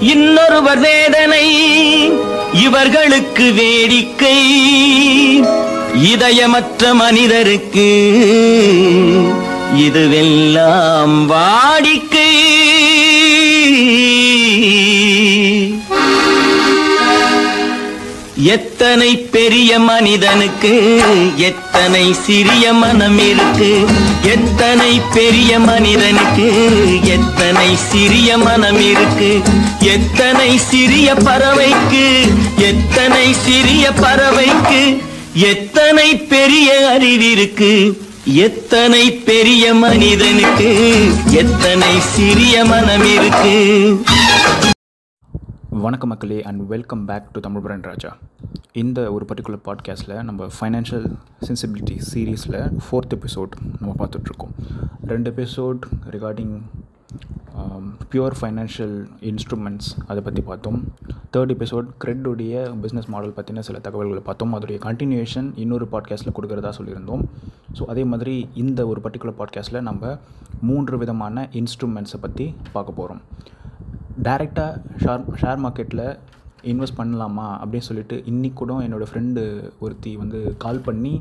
இன்னொருவர் வேதனை இவர்களுக்கு வேடிக்கை. இதயமற்ற மனிதருக்கு இதுவெல்லாம் வாடிக்கை. எத்தனை பெரிய மனிதனுக்கு எத்தனை சிறிய மனம் இருக்கு? எத்தனை பெரிய மனிதனுக்கு எத்தனை சிறிய மனம் இருக்கு? எத்தனை சிறிய பறவைக்கு எத்தனை சிறிய பறவைக்கு எத்தனை பெரிய அறிவிருக்கு எத்தனை பெரிய மனிதனுக்கு எத்தனை சிறிய மனம் இருக்கு? வணக்கம் மக்களே and welcome back to Tamil brand Raja. இந்த ஒரு பர்டிகுலர் பாட்காஸ்ட்டில் நம்ம ஃபைனான்ஷியல் சென்சிபிலிட்டி சீரீஸில் ஃபோர்த் எபிசோட் நம்ம பார்த்துட்ருக்கோம். ரெண்டு episode regarding pure financial instruments அதை பற்றி பார்த்தோம். தேர்ட் எபிசோட் கிரெட்டுடைய பிஸ்னஸ் மாடல் பற்றின சில தகவல்களை பார்த்தோம். அதோடைய கண்டினியூஷன் இன்னொரு பாட்காஸ்ட்டில் கொடுக்குறதா சொல்லியிருந்தோம். ஸோ அதே மாதிரி இந்த ஒரு பர்டிகுலர் பாட்காஸ்ட்டில் நம்ம மூன்று விதமான இன்ஸ்ட்ருமெண்ட்ஸை பற்றி பார்க்க போகிறோம் டைரெக்டாக ஷேர் ஷேர் மார்க்கெட்டில் இன்வெஸ்ட் பண்ணலாமா அப்படின்னு சொல்லிட்டு இன்றைக்கி கூட என்னோடய ஃப்ரெண்டு ஒருத்தி வந்து கால் பண்ணி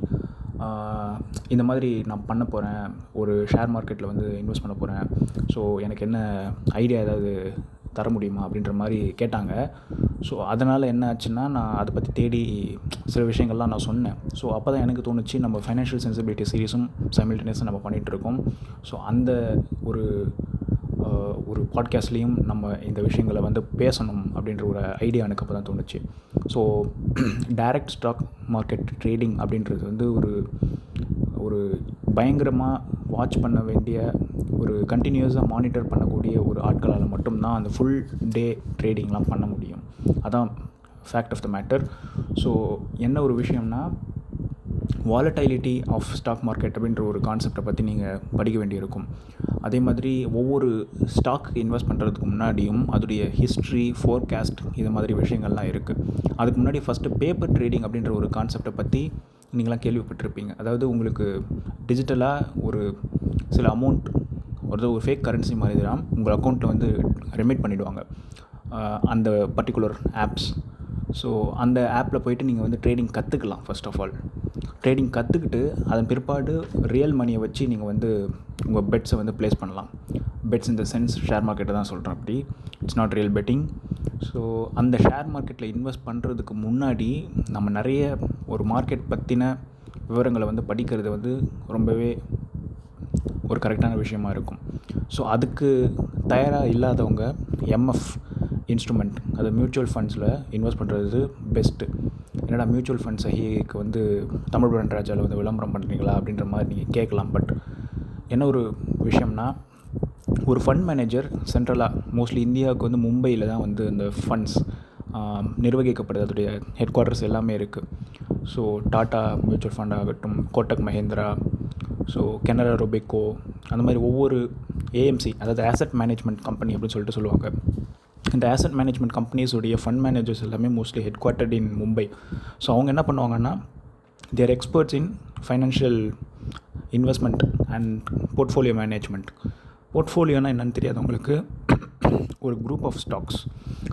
இந்த மாதிரி நான் பண்ண போகிறேன் ஒரு ஷேர் மார்க்கெட்டில் வந்து இன்வெஸ்ட் பண்ண போகிறேன் ஸோ எனக்கு என்ன ஐடியா ஏதாவது தர முடியுமா அப்படின்ற மாதிரி கேட்டாங்க. ஸோ அதனால் என்ன ஆச்சுன்னா நான் அதை பற்றி தேடி சில விஷயங்கள்லாம் நான் சொன்னேன். ஸோ அப்போ தான் எனக்கு தோணுச்சு நம்ம ஃபைனான்ஷியல் சென்சிபிலிட்டி சீரிஸும் சைமில்டேனியஸாக நம்ம பண்ணிகிட்டு இருக்கோம். ஸோ அந்த ஒரு ஒரு பாட்காஸ்ட்லேயும் நம்ம இந்த விஷயங்களை வந்து பேசணும் அப்படின்ற ஒரு ஐடியா எனக்கு அப்போ தான் தோணுச்சு. So direct stock market trading அப்படின்றது வந்து ஒரு ஒரு பயங்கரமாக வாட்ச் பண்ண வேண்டிய ஒரு கண்டினியூஸாக மானிட்டர் பண்ணக்கூடிய ஒரு ஆட்களால் மட்டும்தான் அந்த ஃபுல் டே ட்ரேடிங்லாம் பண்ண முடியும். அதான் fact of the matter so என்ன ஒரு விஷயம்னா வாலட்டைலிட்டி ஆஃப் ஸ்டாக் மார்க்கெட் அப்படின்ற ஒரு கான்செப்டை பற்றி நீங்கள் படிக்க வேண்டியிருக்கும். அதே மாதிரி ஒவ்வொரு ஸ்டாக் இன்வெஸ்ட் பண்ணுறதுக்கு முன்னாடியும் அதோடைய ஹிஸ்ட்ரி ஃபோர்காஸ்ட் இது மாதிரி விஷயங்கள்லாம் இருக்குது அதுக்கு முன்னாடி ஃபஸ்ட்டு பேப்பர் ட்ரேடிங் அப்படின்ற ஒரு கான்செப்டை பற்றி நீங்களாம் கேள்விப்பட்டிருப்பீங்க. அதாவது உங்களுக்கு டிஜிட்டலாக ஒரு சில அமௌண்ட் ஒரு ஒரு ஃபேக் கரன்சி மாதிரி தான் உங்கள் அக்கௌண்ட்டில் வந்து ரெமிட் பண்ணிவிடுவாங்க அந்த பர்டிகுலர் ஆப்ஸ் ஸோ அந்த ஆப்பில் போயிட்டு நீங்கள் வந்து ட்ரேடிங் கற்றுக்கலாம் ஃபர்ஸ்ட் ஆஃப் ஆல் ட்ரேடிங் கற்றுக்கிட்டு அதன் பிற்பாடு ரியல் மணியை வச்சு நீங்கள் வந்து உங்கள் பெட்ஸை வந்து ப்ளேஸ் பண்ணலாம். பெட்ஸ் இந்த சென்ஸ் ஷேர் மார்க்கெட்டை தான் சொல்கிறேன் அப்படி. It's not real betting so அந்த ஷேர் மார்க்கெட்டில் இன்வெஸ்ட் பண்ணுறதுக்கு முன்னாடி நம்ம நிறைய ஒரு மார்க்கெட் பற்றின விவரங்களை வந்து படிக்கிறது வந்து ரொம்பவே ஒரு கரெக்டான விஷயமா இருக்கும். ஸோ அதுக்கு தயாராக இல்லாதவங்க எம்எஃப் இன்ஸ்ட்ருமெண்ட் அது மியூச்சுவல் ஃபண்ட்ஸில் இன்வெஸ்ட் பண்ணுறது பெஸ்ட்டு என்னடா மியூச்சுவல் ஃபண்ட்ஸ் ஐஏக்கு வந்து தமிழ் பிராண்ட் ராஜாவில் வந்து விளம்பரம் பண்ணுறீங்களா அப்படின்ற மாதிரி நீங்கள் கேட்கலாம். பட் என்ன ஒரு விஷயம்னா ஒரு ஃபண்ட் மேனேஜர் சென்ட்ரலாக மோஸ்ட்லி இந்தியாவுக்கு வந்து மும்பையில் தான் வந்து அந்த ஃபண்ட்ஸ் நிர்வகிக்கப்படுது. அதோடைய ஹெட் குவார்ட்டர்ஸ் எல்லாமே இருக்குது ஸோ டாட்டா மியூச்சுவல் ஃபண்ட் ஆகட்டும் கோட்டக் மஹேந்திரா ஸோ கெனரா ரொபேக்கோ அந்த மாதிரி ஒவ்வொரு ஏஎம்சி அதாவது ஆசட் மேனேஜ்மெண்ட் கம்பெனி அப்படின்னு சொல்லிட்டு சொல்லுவாங்க. இந்த ஆசட் மேனேஜ்மெண்ட் கம்பெனிஸுடைய ஃபண்ட் மேனேஜர்ஸ் எல்லாமே mostly headquartered in Mumbai so அவங்க என்ன பண்ணுவாங்கன்னா they're experts in financial investment and portfolio management போர்ட்ஃபோலியோனா என்னென்னு தெரியாதவங்களுக்கு ஒரு குரூப் ஆஃப் ஸ்டாக்ஸ்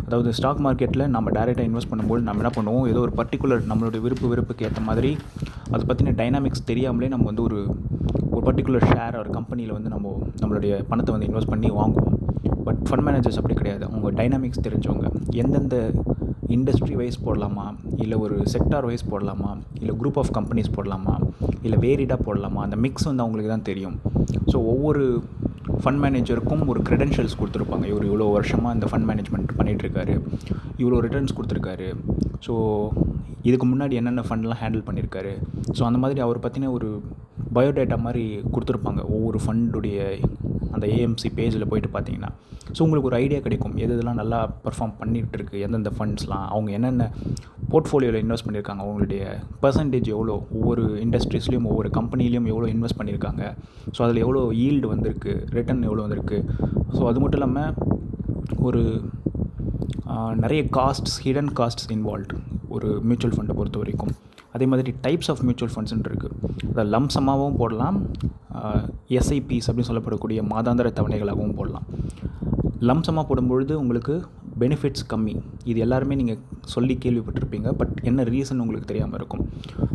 அதாவது ஸ்டாக் மார்க்கெட்டில் நம்ம டேரெக்டாக இன்வெஸ்ட் பண்ணும்போது நம்ம என்ன பண்ணுவோம்? ஏதோ ஒரு பர்டிகுலர் நம்மளுடைய விருப்பு விருப்புக்கு ஏற்ற மாதிரி அதை பற்றின டைனாமிக்ஸ் தெரியாமலே நம்ம வந்து ஒரு ஒரு பர்டிகுலர் ஷேர் ஒரு கம்பெனியில் வந்து நம்ம நம்மளுடைய பணத்தை வந்து இன்வெஸ்ட் பண்ணி வாங்குவோம். பட் ஃபண்ட் மேனேஜர்ஸ் அப்படி கிடையாது. அவங்க டைனாமிக்ஸ் தெரிஞ்சவங்க. எந்தெந்த இண்டஸ்ட்ரி வைஸ் போடலாமா? இல்லை ஒரு செக்டார் வைஸ் போடலாமா? இல்லை குரூப் ஆஃப் கம்பெனிஸ் போடலாமா? இல்லை வேரிடாக போடலாமா? அந்த மிக்ஸ் வந்து அவங்களுக்கு தான் தெரியும். ஸோ ஒவ்வொரு ஃபண்ட் மேனேஜருக்கும் ஒரு க்ரெடென்ஷியல்ஸ் கொடுத்துருப்பாங்க. இவர் இவ்வளோ வருஷமாக இந்த ஃபண்ட் மேனேஜ்மெண்ட் பண்ணிகிட்ருக்காரு இவ்வளோ ரிட்டர்ன்ஸ் கொடுத்துருக்காரு. ஸோ இதுக்கு முன்னாடி என்னென்ன ஃபண்ட்லாம் ஹேண்டில் பண்ணியிருக்காரு ஸோ அந்த மாதிரி அவர் பற்றின ஒரு பயோடேட்டா மாதிரி கொடுத்துருப்பாங்க. ஒவ்வொரு ஃபண்டுடைய அந்த ஏஎம்சி பேஜில் போயிட்டு பார்த்தீங்கன்னா. ஸோ உங்களுக்கு ஒரு ஐடியா கிடைக்கும். எது இதெல்லாம் நல்லா பர்ஃபார்ம் பண்ணிகிட்டுருக்கு எந்தெந்த ஃபண்ட்ஸ்லாம் அவங்க என்னென்ன போர்ட்ஃபோலியோவில் இன்வெஸ்ட் பண்ணியிருக்காங்க அவங்களுடைய பர்சன்டேஜ் எவ்வளோ ஒவ்வொரு இண்டஸ்ட்ரீஸ்லேயும் ஒவ்வொரு கம்பெனிலையும் எவ்வளோ இன்வெஸ்ட் பண்ணியிருக்காங்க. ஸோ அதில் எவ்வளோ ஈல்டு வந்திருக்கு ரிட்டர்ன் எவ்வளோ வந்திருக்கு. ஸோ அது மட்டும் இல்லாமல் ஒரு நிறைய காஸ்ட்ஸ் ஹிடன் காஸ்ட்ஸ் இன்வால்வ்ட் ஒரு மியூச்சுவல் ஃபண்டை பொறுத்த வரைக்கும். அதே மாதிரி டைப்ஸ் ஆஃப் மியூச்சுவல் ஃபண்ட்ஸ்னு இருக்குது அதை லம்சமாகவும் போடலாம். எஸ்ஐபிஸ் அப்படின்னு சொல்லப்படக்கூடிய மாதாந்திர தவணைகளாகவும் போடலாம். லம்சமாக போடும்பொழுது உங்களுக்கு பெனிஃபிட்ஸ் கம்மி. இது எல்லாருமே நீங்கள் சொல்லி கேள்விப்பட்டிருப்பீங்க. பட் என்ன ரீசன் உங்களுக்கு தெரியாமல் இருக்கும்.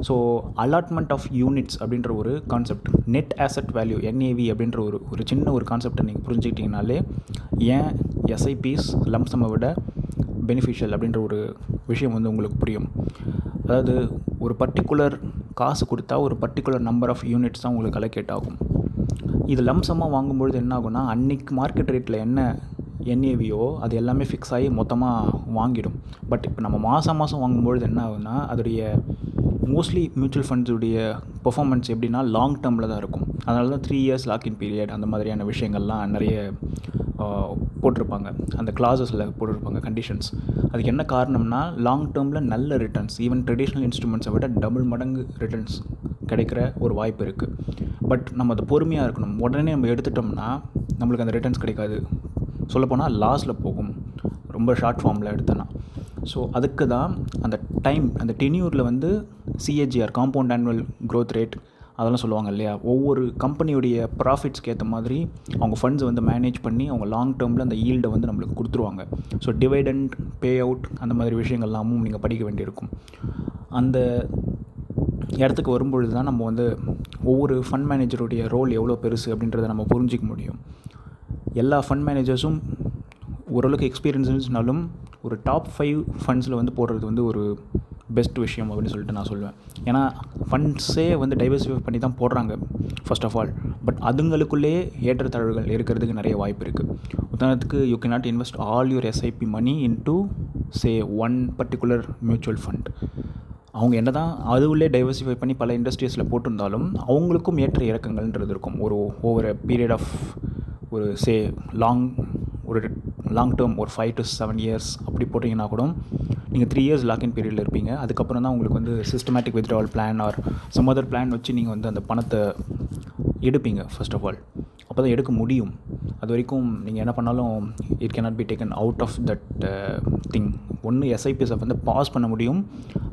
ஸோ அலாட்மெண்ட் ஆஃப் யூனிட்ஸ் அப்படின்ற ஒரு concept net asset value NAV அப்படின்ற ஒரு ஒரு சின்ன ஒரு கான்செப்டை நீங்கள் புரிஞ்சுக்கிட்டிங்கனாலே ஏன் எஸ்ஐபிஸ் லம்சமை விட பெனிஃபிஷியல் அப்படின்ற ஒரு விஷயம் வந்து உங்களுக்கு புரியும். அதாவது ஒரு பர்டிகுலர் காசு கொடுத்தா ஒரு பர்டிகுலர் நம்பர் ஆஃப் யூனிட்ஸ் தான் உங்களுக்கு அலோகேட் ஆகும். இது லம்சமாக வாங்கும்பொழுது என்ன ஆகும்னா அன்னைக்கு மார்க்கெட் ரேட்டில் என்ன என்ஏவியோ அது எல்லாமே ஃபிக்ஸ் ஆகி மொத்தமாக வாங்கிடும். பட் இப்போ நம்ம மாதம் மாதம் வாங்கும்பொழுது என்ன ஆகுதுன்னா அதோடைய மோஸ்ட்லி மியூச்சுவல் ஃபண்ட்ஸுடைய பெர்ஃபார்மன்ஸ் எப்படின்னா லாங் டேர்மில் தான் இருக்கும். அதனால தான் த்ரீ இயர்ஸ் லாக்இன் பீரியட் அந்த மாதிரியான விஷயங்கள்லாம் நிறைய போட்டிருப்பாங்க. அந்த கிளாஸஸில் போட்டிருப்பாங்க கண்டிஷன்ஸ் அதுக்கு என்ன காரணம்னா லாங் டேர்மில் நல்ல ரிட்டர்ன்ஸ் ஈவன் ட்ரெடிஷ்னல் இன்ஸ்ட்ருமெண்ட்ஸை விட டபுள் மடங்கு ரிட்டர்ன்ஸ் கிடைக்கிற ஒரு வாய்ப்பு இருக்குது பட் நம்ம அதை பொறுமையாக இருக்கணும். உடனே நம்ம எடுத்துட்டோம்னா நம்மளுக்கு அந்த ரிட்டர்ன்ஸ் கிடைக்காது. சொல்லப்போனால் லாஸில் போகும். ரொம்ப ஷார்ட் ஃபார்மில் எடுத்தேன்னா ஸோ அதுக்கு தான் அந்த டைம் அந்த டென்யூரில் வந்து CAGR compound annual growth rate அதெல்லாம் சொல்லுவாங்க இல்லையா? ஒவ்வொரு கம்பெனியுடைய ப்ராஃபிட்ஸ்க்கு ஏற்ற மாதிரி அவங்க ஃபண்ட்ஸ் வந்து மேனேஜ் பண்ணி அவங்க லாங் டேர்மில் அந்த ஈல்டை வந்து நம்மளுக்கு கொடுத்துருவாங்க. ஸோ டிவைடண்ட் பே அவுட் அந்த மாதிரி விஷயங்கள்லாமும் நீங்கள் படிக்க வேண்டியிருக்கும். அந்த இடத்துக்கு வரும்பொழுது தான் நம்ம வந்து ஒவ்வொரு ஃபண்ட் மேனேஜருடைய ரோல் எவ்வளோ பெருசு அப்படின்றத நம்ம புரிஞ்சிக்க முடியும். எல்லா ஃபண்ட் மேனேஜர்ஸும் ஓரளவுக்கு எக்ஸ்பீரியன்ஸ்னாலும் ஒரு டாப் ஃபைவ் ஃபண்ட்ஸில் வந்து போடுறது வந்து ஒரு பெஸ்ட் விஷயம் அப்படின்னு சொல்லிட்டு நான் சொல்லுவேன் ஏன்னா ஃபண்ட்ஸே வந்து டைவர்சிஃபை பண்ணி தான் போடுறாங்க ஃபர்ஸ்ட் ஆஃப் ஆல் பட் அதுங்களுக்குள்ளேயே ஏற்றத்தாழ்வுகள் இருக்கிறதுக்கு நிறைய வாய்ப்பு இருக்குது உதாரணத்துக்கு you cannot invest all your SIP money in to say one particular mutual fund அவங்க என்ன தான் அதுவுள்ளே டைவர்சிஃபை பண்ணி பல இண்டஸ்ட்ரீஸில் போட்டிருந்தாலும் அவங்களுக்கும் ஏற்ற இறக்கங்கள்ன்றது இருக்கும். ஒரு ஓவர் பீரியட் ஆஃப் ஒரு சே லாங் ஒரு லாங் டேர்ம் ஒரு ஃபைவ் டு செவன் இயர்ஸ் அப்படி போட்டிங்கன்னா கூட நீங்கள் த்ரீ இயர்ஸ் லாக்இன் பீரியடில் இருப்பீங்க. அதுக்கப்புறம் தான் உங்களுக்கு வந்து systematic withdrawal plan or some other plan வச்சு நீங்கள் வந்து அந்த பணத்தை எடுப்பீங்க ஃபர்ஸ்ட் ஆஃப் ஆல் அப்போ தான் எடுக்க முடியும். அது வரைக்கும் நீங்கள் என்ன பண்ணாலும் it cannot be taken out of that thing ஒன்று எஸ்ஐபிஎஸை வந்து பாஸ் பண்ண முடியும்.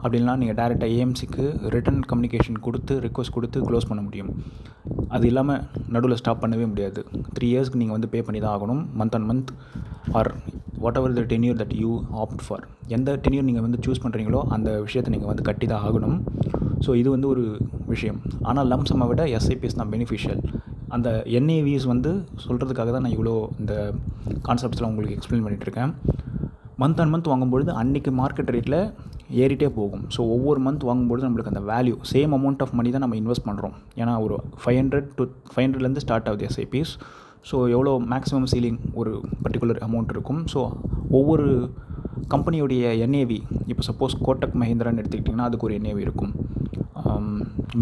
அப்படின்னா நீங்கள் டேரெக்டாக ஏஎம்சிக்கு ரிட்டன் கம்யூனிகேஷன் கொடுத்து ரிக்வஸ்ட் கொடுத்து க்ளோஸ் பண்ண முடியும். அது இல்லாமல் நடுவில் ஸ்டாப் பண்ணவே முடியாது. த்ரீ இயர்ஸ்க்கு நீங்கள் வந்து பே பண்ணி தான் ஆகணும். Month and month or whatever the tenure that you opt for எந்த டென்யூர் நீங்கள் வந்து சூஸ் பண்ணுறீங்களோ அந்த விஷயத்தை நீங்கள் வந்து கட்டி தான் ஆகணும். ஸோ இது வந்து ஒரு விஷயம். ஆனால் லம்சம்மை விட எஸ்ஐபிஎஸ் தான் பெனிஃபிஷியல் அந்த என்ஏவிஎஸ் வந்து சொல்கிறதுக்காக தான் நான் இவ்வளோ இந்த கான்செப்ட்ஸ்லாம் உங்களுக்கு எக்ஸ்பிளைன் பண்ணிகிட்ருக்கேன் மந்த் அண்ட் மந்த் வாங்கும்பொழுது அன்றைக்கி மார்க்கெட் ரேட்டில் ஏறிட்டே போகும். ஸோ ஒவ்வொரு மந்த் வாங்கும்போது நம்மளுக்கு அந்த value same amount of money தான் நம்ம இன்வெஸ்ட் பண்ணுறோம் ஏன்னா ஒரு ஃபைவ் ஹண்ட்ரட் டு ஃபைவ் ஹண்ட்ரட்லேருந்து ஸ்டார்ட் ஆகுது எஸ்ஐபிஸ் ஸோ எவ்வளோ மேக்ஸிமம் சீலிங் ஒரு பர்டிகுலர் அமௌண்ட் இருக்கும். ஸோ ஒவ்வொரு கம்பெனியுடைய என்ஏவி இப்போ சப்போஸ் கோட்டக் மஹிந்திரான்னு எடுத்துக்கிட்டிங்கன்னா அதுக்கு ஒரு என்ஏவி இருக்கும்.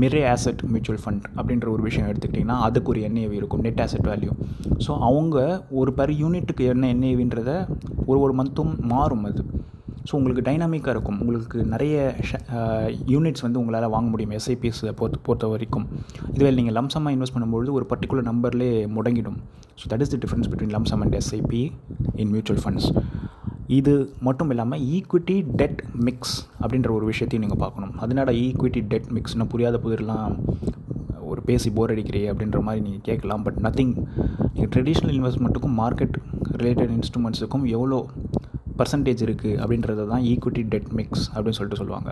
மிரே ஆசட் மியூச்சுவல் ஃபண்ட் அப்படின்ற ஒரு விஷயம் எடுத்துக்கிட்டிங்கன்னா அதுக்கு ஒரு என்ஏவி இருக்கும் நெட் ஆசட் வேல்யூ ஸோ அவங்க ஒரு பர் யூனிட்டுக்கு என்ன என்ஏவின்றத ஒரு ஒரு மந்த்தும் மாறும் அது. ஸோ உங்களுக்கு டைனாமிக்காக இருக்கும். உங்களுக்கு நிறைய யூனிட்ஸ் வந்து உங்களால் வாங்க முடியும். எஸ்ஐபிஎஸ் பொறுத்த பொறுத்த வரைக்கும். இதுவே நீங்கள் லம்சமாக இன்வெஸ்ட் பண்ணும்பொழுது ஒரு பர்டிகுலர் நம்பர்லேயே முடங்கிடும். So that is the difference between lumpsum and SIP in mutual funds இது மட்டும் இல்லாமல் ஈக்விட்டி டெட் மிக்ஸ் அப்படின்ற ஒரு விஷயத்தையும் நீங்கள் பார்க்கணும். அதனால ஈக்விட்டி டெட் மிக்ஸ்னு புரியாத புதிரெலாம் ஒரு பேசி போர் அடிக்கிறே அப்படின்ற மாதிரி நீங்கள் கேட்கலாம். பட் நத்திங் நீங்கள் ட்ரெடிஷ்னல் இன்வெஸ்ட்மெண்ட்டுக்கும் மார்க்கெட் ரிலேட்டட் இன்ஸ்ட்ருமெண்ட்ஸுக்கும் எவ்வளோ பர்சன்டேஜ் இருக்குது அப்படின்றது தான் ஈக்விட்டி டெட் மிக்ஸ் அப்படின்னு சொல்லிட்டு சொல்லுவாங்க.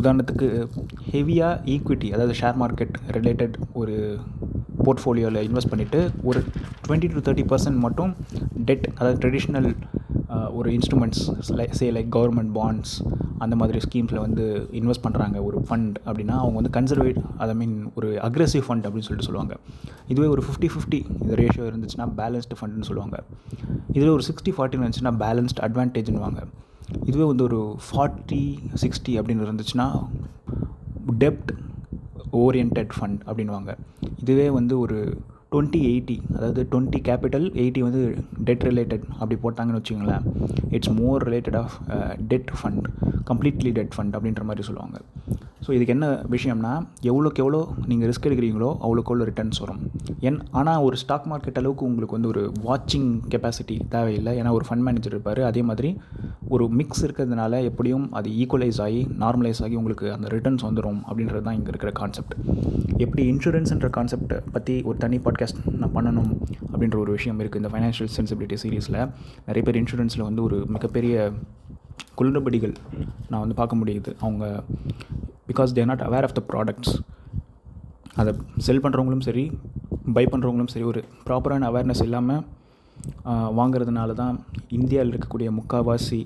உதாரணத்துக்கு ஹெவியாக ஈக்விட்டி அதாவது ஷேர் மார்க்கெட் ரிலேட்டட் ஒரு போர்ட்ஃபோலியோவில் இன்வெஸ்ட் பண்ணிவிட்டு ஒரு டுவெண்ட்டி டு தேர்ட்டி பர்சன்ட் மட்டும் டெட் அதாவது ட்ரெடிஷ்னல் ஒரு instruments like say like government bonds அந்த மாதிரி ஸ்கீம்ஸில் வந்து இன்வெஸ்ட் பண்ணுறாங்க ஒரு ஃபண்ட் அப்படின்னா அவங்க வந்து கன்சர்வேட் ஐ மீன் ஒரு அக்ரெசிவ் ஃபண்ட் அப்படின்னு சொல்லிட்டு சொல்லுவாங்க. இதுவே ஒரு ஃபிஃப்டி ஃபிஃப்டி இந்த ரேஷியோ இருந்துச்சுன்னா பேலன்ஸ்டு ஃபண்டுன்னு சொல்லுவாங்க. இதுவே ஒரு சிக்ஸ்டி ஃபார்ட்டின்னு இருந்துச்சுன்னா பேலன்ஸ்ட் அட்வான்டேஜ்னுவாங்க இதுவே வந்து ஒரு ஃபார்ட்டி சிக்ஸ்டி அப்படின்னு இருந்துச்சுன்னா டெப்ட் ஓரியன்ட் ஃபண்ட் அப்படின்வாங்க இதுவே வந்து ஒரு டுவெண்ட்டி எயிட்டி அதாவது டுவெண்ட்டி கேபிட்டல் எயிட்டி வந்து டெட் ரிலேட்டட் அப்படி போட்டாங்கன்னு வச்சுங்களேன் it's more related of debt fund completely debt fund அப்படின்ற மாதிரி சொல்லுவாங்க. ஸோ இதுக்கு என்ன விஷயம்னா எவ்வளோக்கு எவ்வளோ நீங்கள் ரிஸ்க் எடுக்கிறீங்களோ அவ்வளோக்கு எவ்வளோ ரிட்டர்ன்ஸ் வரும். என் ஆனால் ஒரு ஸ்டாக் மார்க்கெட் அளவுக்கு உங்களுக்கு வந்து ஒரு வாட்சிங் கெப்பாசிட்டி தேவையில்லை. ஏன்னா ஒரு ஃபண்ட் மேனேஜர் இருப்பார். அதே மாதிரி ஒரு மிக்ஸ் இருக்கிறதுனால எப்படியும் அது ஈக்குவலைஸ் ஆகி நார்மலைஸ் ஆகி உங்களுக்கு அந்த ரிட்டர்ன்ஸ் வந்துடும் அப்படின்றது தான் இங்கே இருக்கிற கான்செப்ட் எப்படி இன்சூரன்ஸ்ன்ற கான்செப்ட் பற்றி ஒரு தனி பாட்காஸ்ட் நான் பண்ணணும் அப்படின்ற ஒரு விஷயம் இருக்குது இந்த ஃபைனான்ஷியல் சென்சிபிலிட்டி சீரீஸில் நிறைய பேர் இன்சூரன்ஸில் வந்து ஒரு மிகப்பெரிய குளறுபடிகள் நான் வந்து பார்க்க முடியுது. அவங்க because they're not aware of the products அதை செல் பண்ணுறவங்களும் சரி பை பண்ணுறவங்களும் சரி ஒரு ப்ராப்பரான அவேர்னஸ் இல்லாமல் வாங்கிறதுனால தான் இந்தியாவில் இருக்கக்கூடிய முக்கால்வாசி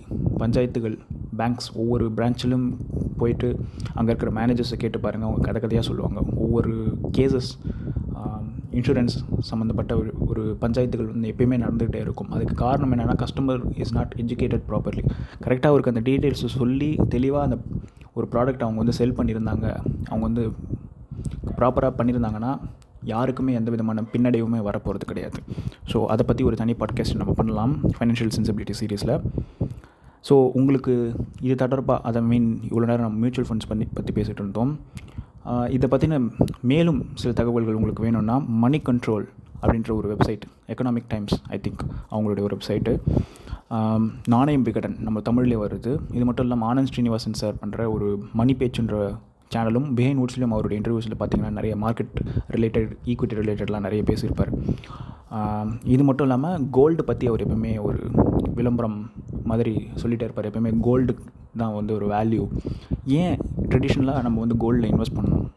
பஞ்சாயத்துகள் பேங்க்ஸ் ஒவ்வொரு பிரான்ச்சிலும் போயிட்டு அங்கே இருக்கிற மேனேஜர்ஸை கேட்டு பாருங்கள் அவங்க கதை கதையாக சொல்லுவாங்க. ஒவ்வொரு கேசஸ் இன்சூரன்ஸ் சம்மந்தப்பட்ட ஒரு ஒரு பஞ்சாயத்துகள் வந்து எப்பயுமே நடந்துகிட்டே இருக்கும். அதுக்கு காரணம் என்னென்னா customer is not educated properly கரெக்டாக அவருக்கு அந்த டீட்டெயில்ஸை சொல்லி தெளிவாக அந்த ஒரு ப்ராடக்ட் அவங்க வந்து செல் பண்ணியிருந்தாங்க அவங்க வந்து ப்ராப்பராக பண்ணியிருந்தாங்கன்னா யாருக்குமே எந்த விதமான பின்னடைவுமே வரப்போகிறது கிடையாது. ஸோ அதை பற்றி ஒரு தனி பாட்காஸ்ட் நம்ம பண்ணலாம் ஃபைனான்ஷியல் சென்சிபிலிட்டி சீரீஸில் ஸோ உங்களுக்கு இது தொடர்பாக அதை மீன் இவ்வளோ நேரம் நம்ம மியூச்சுவல் ஃபண்ட்ஸ் பண்ணி பற்றி பேசிகிட்டு இருந்தோம். இதை பற்றின மேலும் சில தகவல்கள் உங்களுக்கு வேணும்னா மணி கண்ட்ரோல் அப்படின்ற ஒரு website Economic Times I think அவங்களுடைய ஒரு வெப்சைட்டு நாணயம் விகடன் நம்ம தமிழ்லேயே வருது. இது மட்டும் இல்லாமல் ஆனந்த் ஸ்ரீனிவாசன் சார் பண்ணுற ஒரு மணி பேச்சுன்ற சேனலும் பிஹைண்ட் வுட்ஸ்லையும் அவருடைய இன்டர்வியூஸில் பார்த்தீங்கன்னா நிறைய மார்க்கெட் ரிலேட்டட் ஈக்விட்டி ரிலேட்டட்லாம் நிறைய பேசியிருப்பார். இது மட்டும் இல்லாமல் கோல்டு பற்றி அவர் எப்பவுமே ஒரு விளம்பரம் மாதிரி சொல்லிகிட்டே இருப்பார். எப்பவுமே கோல்டு தான் வந்து ஒரு வேல்யூ ஏன் ட்ரெடிஷ்னலாக நம்ம வந்து கோல்டில் இன்வெஸ்ட் பண்ணணும்?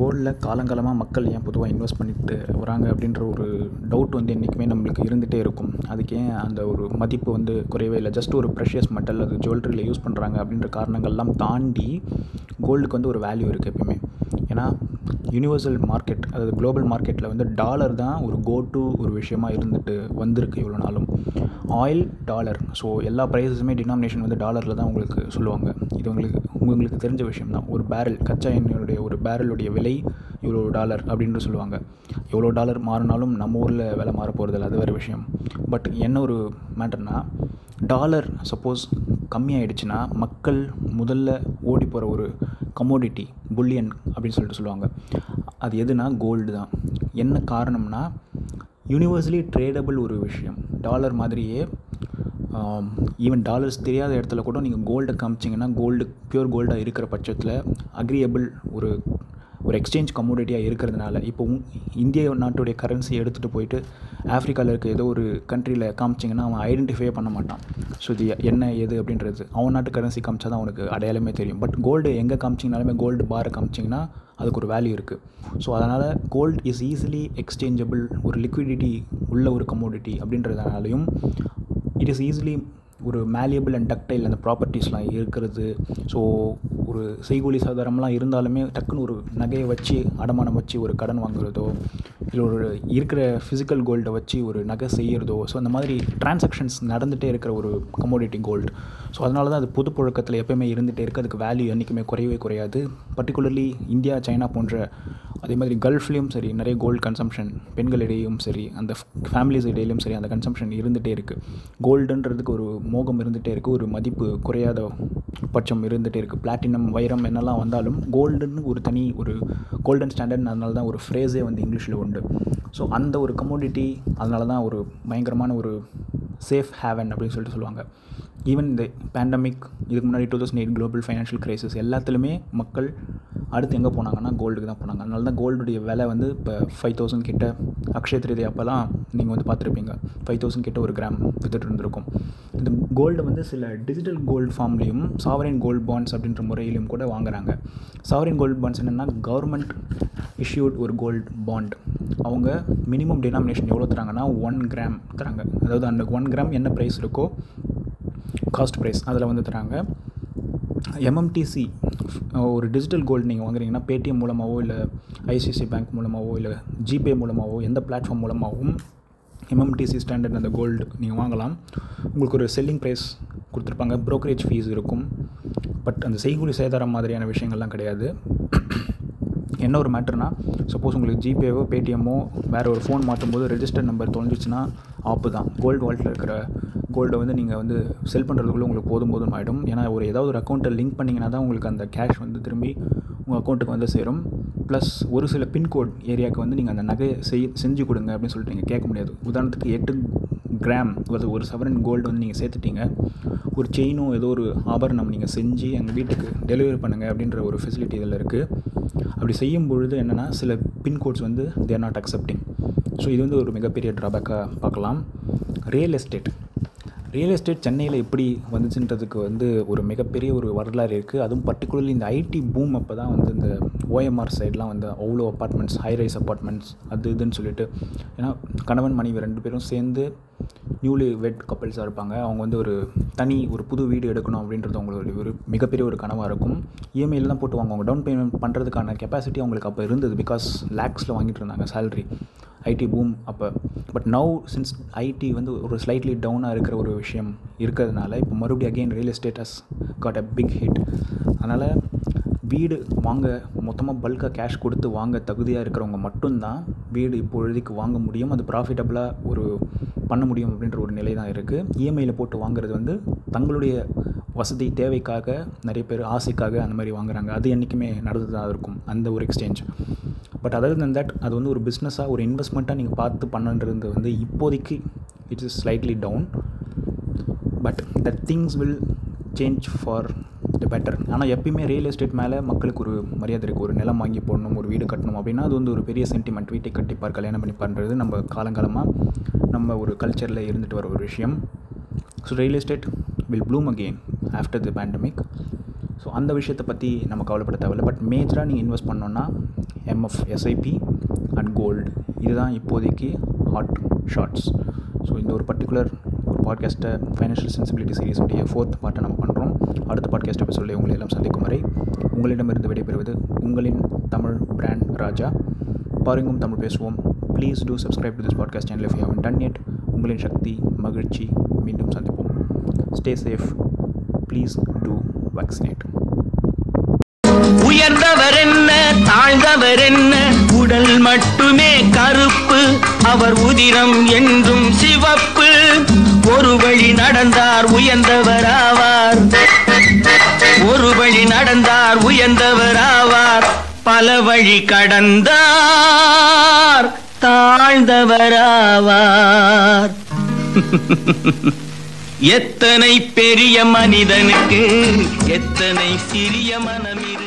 கோல்டில் காலங்காலமாக மக்கள் ஏன் பொதுவாக இன்வெஸ்ட் பண்ணிட்டு வராங்க அப்படின்ற ஒரு டவுட் வந்து என்றைக்குமே நம்மளுக்கு இருந்துகிட்டே இருக்கும். அதுக்கு ஏன் அந்த ஒரு மதிப்பு வந்து குறையவே இல்லை. ஜஸ்ட் ஒரு ப்ரெஷியஸ் மெட்டல் அது ஜுவல்லரியில் யூஸ் பண்ணுறாங்க அப்படின்ற காரணங்கள்லாம் தாண்டி கோல்டுக்கு வந்து ஒரு வேல்யூ இருக்குது எப்பயுமே. ஏன்னா யூனிவர்சல் மார்க்கெட் அதாவது குளோபல் மார்க்கெட்டில் வந்து டாலர் தான் ஒரு கோ டு ஒரு விஷயமாக இருந்துட்டு வந்திருக்கு இவ்வளோ நாளும். ஆயில் டாலர் ஸோ எல்லா ப்ரைஸஸுமே டினாமினேஷன் வந்து டாலரில் தான் உங்களுக்கு சொல்லுவாங்க. இது உங்களுக்கு உங்களுக்கு தெரிஞ்ச விஷயம் தான். ஒரு பேரல் கச்சா எண்ணெயுடைய ஒரு பேரலுடைய விலை இவ்வளோ டாலர் அப்படின்ட்டு சொல்லுவாங்க. எவ்வளோ டாலர் மாறினாலும் நம்ம ஊரில் விலை மாற போகிறதில்ல அது வேறு விஷயம். பட் என்ன ஒரு மேட்டர்னால் டாலர் சப்போஸ் கம்மியாயிடுச்சுன்னா மக்கள் முதல்ல ஓடி போகிற ஒரு கமோடிட்டி புல்லியன் அப்படின்னு சொல்லிட்டு சொல்லுவாங்க. அது எதுனா கோல்டு தான். என்ன காரணம்னா யூனிவர்சலி ட்ரேடபிள் ஒரு விஷயம். டாலர் மாதிரியே ஈவன் டாலர்ஸ் தெரியாத இடத்துல கூட நீங்கள் கோல்டை காமிச்சிங்கன்னா கோல்டு பியூர் கோல்டாக இருக்கிற பட்சத்தில் அக்ரியபிள் ஒரு ஒரு எக்ஸ்சேஞ்ச் கமோடிட்டியாக இருக்கிறதுனால இப்போ இந்திய நாட்டுடைய கரன்சி எடுத்துகிட்டு போயிட்டு ஆஃப்ரிக்காவில் இருக்க ஏதோ ஒரு கண்ட்ரியில் காமிச்சிங்கன்னா அவன் ஐடென்டிஃபை பண்ண மாட்டான். ஸோ இது என்ன எது அப்படின்றது அவன் நாட்டு கரன்சி காமிச்சா தான் அவனுக்கு அடையாளமே தெரியும். பட் கோல்டு எங்கே காமிச்சிங்கனாலுமே கோல்டு பாரை காமிச்சிங்கன்னா அதுக்கு ஒரு வேல்யூ இருக்குது ஸோ அதனால் கோல்டு இஸ் ஈஸிலி எக்ஸ்சேஞ்சபிள் ஒரு லிக்விடிட்டி உள்ள ஒரு கமோடிட்டி அப்படின்றதுனாலையும் இட் இஸ் ஈஸிலி ஒரு மேலியபிள் அண்ட் டக்டைல் அந்த ப்ராப்பர்ட்டிஸ்லாம் இருக்கிறது. ஸோ ஒரு செய்கூலி சாதாரம்லாம் இருந்தாலுமே டக்குன்னு ஒரு நகையை வச்சு அடமானம் வச்சு ஒரு கடன் வாங்குறதோ இல்லை ஒரு இருக்கிற ஃபிசிக்கல் கோல்டை வச்சு ஒரு நகை செய்கிறதோ ஸோ அந்த மாதிரி டிரான்சாக்ஷன்ஸ் நடந்துகிட்டே இருக்கிற ஒரு கமோடிட்டி கோல்டு ஸோ அதனால தான் அது பொது புழக்கத்தில் எப்போயுமே இருந்துகிட்டே இருக்குது அதுக்கு வேல்யூ என்றைக்குமே குறையவே குறையாது. பர்டிகுலர்லி இந்தியா சைனா போன்ற அதே மாதிரி கல்ஃப்லேயும் சரி நிறைய கோல்டு கன்சம்ஷன் பெண்களிடையும் சரி அந்த ஃபேமிலிஸ் இடையிலும் சரி அந்த கன்சம்ஷன் இருந்துகிட்டே இருக்குது கோல்டுன்றதுக்கு ஒரு மோகம் இருந்துகிட்டே இருக்குது ஒரு மதிப்பு குறையாத பட்சம் இருந்துகிட்டே இருக்குது பிளாட்டினம் வைரம் என்னெல்லாம் வந்தாலும் கோல்டுன்னு ஒரு தனி ஒரு கோல்டன் ஸ்டாண்டர்ட் அதனால தான் ஒரு ஃப்ரேஸே வந்து இங்கிலீஷில் உண்டு. ஸோ அந்த ஒரு கமோடிட்டி அதனால தான் ஒரு பயங்கரமான ஒரு சேஃப் ஹேவன் அப்படின்னு சொல்லிட்டு சொல்லுவாங்க. ஈவன் இந்த பேண்டமிக் இதுக்கு முன்னாடி two thousand eight global financial crisis எல்லாத்துலேயுமே மக்கள் அடுத்து எங்கே போனாங்கன்னா கோல்டுக்கு தான் போனாங்க. அதனால தான் கோல்டுடைய விலை வந்து இப்போ ஃபைவ் தௌசண்ட் கிட்ட அக்ஷய திருதி அப்போல்லாம் நீங்கள் வந்து பார்த்துருப்பீங்க. ஃபைவ் தௌசண்ட் கிட்ட ஒரு கிராம் வித்துட்டு இருந்திருக்கும். இந்த கோல்டு வந்து சில டிஜிட்டல் கோல்டு ஃபார்ம்லேயும் சாவரின் கோல்டு பாண்ட்ஸ் அப்படின்ற முறையிலையும் கூட வாங்குறாங்க. சாவரின் கோல்டு பாண்ட்ஸ் என்னென்னா கவர்மெண்ட் இஷ்யூட் ஒரு கோல்டு பாண்ட் அவங்க மினிமம் டினாமினேஷன் எவ்வளோ தராங்கன்னா ஒன் கிராம் தராங்க. அதாவது அந்த ஒன் கிராம் என்ன ப்ரைஸ் இருக்கோ காஸ்ட் ப்ரைஸ் அதில் வந்து தராங்க. எம்எம்டிசி ஒரு டிஜிட்டல் கோல்டு நீங்கள் வாங்குறீங்கன்னா பேடிஎம் மூலமாகவோ இல்லை ஐசிசி பேங்க் மூலமாகவோ இல்லை ஜிபே மூலமாகவோ எந்த பிளாட்ஃபார்ம் மூலமாகவும் எம்எம்டிசி ஸ்டாண்டர்ட் அந்த கோல்டு நீங்கள் வாங்கலாம். உங்களுக்கு ஒரு செல்லிங் ப்ரைஸ் கொடுத்துருப்பாங்க. ப்ரோக்கரேஜ் ஃபீஸ் இருக்கும். பட் அந்த செய்கூலி சேதாரம் மாதிரியான விஷயங்கள்லாம் கிடையாது. என்ன ஒரு மேட்டர்னால் சப்போஸ் உங்களுக்கு ஜிபேவோ பேடிஎம்மோ வேறு ஒரு ஃபோன் மாற்றும்போது ரெஜிஸ்டர் நம்பர் தொலைஞ்சிச்சுன்னா ஆப்பு தான். கோல்டு வால்ட்டில் இருக்கிற கோல்டை வந்து நீங்கள் வந்து செல் பண்ணுறதுக்குள்ளே உங்களுக்கு போதும் போதும் ஆகிடும் ஏன்னா ஒரு ஏதாவது ஒரு அக்கௌண்ட்டை லிங்க் பண்ணிங்கன்னா தான் உங்களுக்கு அந்த கேஷ் வந்து திரும்பி உங்கள் அக்கௌண்ட்டுக்கு வந்து சேரும். ப்ளஸ் ஒரு சில பின்கோட் ஏரியாவுக்கு வந்து நீங்கள் அந்த நகையை செய் செஞ்சு கொடுங்க அப்படின்னு சொல்லிட்டு நீங்கள் கேட்க முடியாது. உதாரணத்துக்கு எட்டு கிராம் அது ஒரு செவரன் கோல்டு வந்து நீங்கள் சேர்த்துட்டீங்க. ஒரு செயினும் ஏதோ ஒரு ஆபரணம் நீங்கள் செஞ்சு எங்கள் வீட்டுக்கு டெலிவரி பண்ணுங்கள் அப்படின்ற ஒரு ஃபெசிலிட்டி இதில் இருக்குது அப்படி செய்யும் பொழுது என்னென்னா சில பின்கோட்ஸ் வந்து தேர் நாட் அக்செப்டிங் ஸோ இது வந்து ஒரு மிகப்பெரிய ட்ராபேக்காக பார்க்கலாம். ரியல் எஸ்டேட் ரியல் எஸ்டேட் சென்னையில் எப்படி வந்துச்சுன்றதுக்கு வந்து ஒரு மிகப்பெரிய ஒரு வரலாறு இருக்குது அதுவும் பர்டிகுலர்லி இந்த ஐடி பூம் அப்போ தான் வந்து இந்த ஓஎம்ஆர் சைட்லாம் வந்து அவ்வளோ அப்பார்ட்மெண்ட்ஸ் ஹை ரைஸ் அப்பார்ட்மெண்ட்ஸ் அது இதுன்னு சொல்லிட்டு. ஏன்னா கணவன் மனைவி ரெண்டு பேரும் சேர்ந்து நியூலி வெட் கப்பல்ஸாக இருப்பாங்க. அவங்க வந்து ஒரு தனி ஒரு புது வீடு எடுக்கணும் அப்படின்றது அவங்களுடைய ஒரு மிகப்பெரிய ஒரு கனவாக இருக்கும். இஎம்ஐயில் தான் போட்டு வாங்குவாங்க. டவுன் பேமெண்ட் பண்ணுறதுக்கான கெப்பாசிட்டி அவங்களுக்கு அப்போ இருந்தது பிகாஸ் லேக்ஸில் வாங்கிட்டு இருந்தாங்க சேலரி ஐடி பூம் அப்போ. பட் நவ் சின்ஸ் ஐடி வந்து ஒரு ஸ்லைட்லி டவுனாக இருக்கிற ஒரு விஷயம் இருக்கிறதுனால இப்போ மறுபடியும் again real estates got a big hit அதனால் வீடு வாங்க மொத்தமாக பல்காக கேஷ் கொடுத்து வாங்க தகுதியாக இருக்கிறவங்க மட்டும்தான் வீடு இப்பொழுதைக்கு வாங்க முடியும். அது ப்ராஃபிட்டபுளாக ஒரு பண்ண முடியும் அப்படின்ற ஒரு நிலை தான் இருக்குது இஎம்ஐயில் போட்டு வாங்குறது வந்து தங்களுடைய வசதி தேவைக்காக நிறைய பேர் ஆசைக்காக அந்த மாதிரி வாங்குறாங்க. அது என்றைக்குமே நடந்து தான் இருக்கும் அந்த ஒரு exchange but other than that அது வந்து ஒரு பிஸ்னஸாக ஒரு இன்வெஸ்ட்மெண்ட்டாக நீங்கள் பார்த்து பண்ணுன்றது வந்து இப்போதைக்கு it's is slightly down but the things will change for the better ஆனால் எப்பயுமே ரியல் எஸ்டேட் மேலே மக்களுக்கு ஒரு மரியாதை இருக்குது ஒரு நிலம் வாங்கி போடணும் ஒரு வீடு கட்டணும் அப்படின்னா அது வந்து ஒரு பெரிய சென்டிமெண்ட் வீட்டை கட்டிப்பார் கல்யாணம் பண்ணி பண்ணுறது நம்ம காலங்காலமாக நம்ம ஒரு கல்ச்சரில் இருந்துட்டு வர ஒரு விஷயம். So real estate will bloom again after the pandemic so அந்த விஷயத்தை பற்றி நம்ம கவலைப்பட தேவையில்லை. பட் மேஜராக நீங்கள் இன்வெஸ்ட் பண்ணோன்னா எம்எஃப் எஸ்ஐபி அண்ட் கோல்டு இதுதான் இப்போதைக்கு ஹாட் ஷார்ட்ஸ் ஸோ இந்த ஒரு பர்டிகுலர் பாட்காஸ்ட்டை ஃபைனான்ஷியல் சென்சிபிலிட்டி சீரீஸுடைய ஃபோர்த் பார்ட்டை நம்ம பண்ணுறோம் அடுத்த பாட்காஸ்ட் எபிசோடில் உங்களை எல்லாம் சந்திக்கும் வரை உங்களிடமிருந்து விடைபெறுவது உங்களின் தமிழ் பிராண்ட் ராஜா. பாருங்கும் தமிழ் பேசுவோம். Please do subscribe to this podcast channel if you haven't done it உங்களின் சக்தி மகிழ்ச்சி மீண்டும் சந்திப்போம். Stay safe please do vaccinate உயர்ந்தவர் என்ன தாழ்ந்தவர் என்ன? உடல் மட்டுமே கருப்பு. அவர் உதிரம் என்றும் சிவப்பு. ஒரு வழி நடந்தார் உயர்ந்தவர் ஆவார் ஒரு வழி நடந்தார் உயர்ந்தவர் ஆவார் பல வழி கடந்தார் தாழ்ந்தவராவார். எத்தனை பெரிய மனிதனுக்கு எத்தனை சிறிய மனம்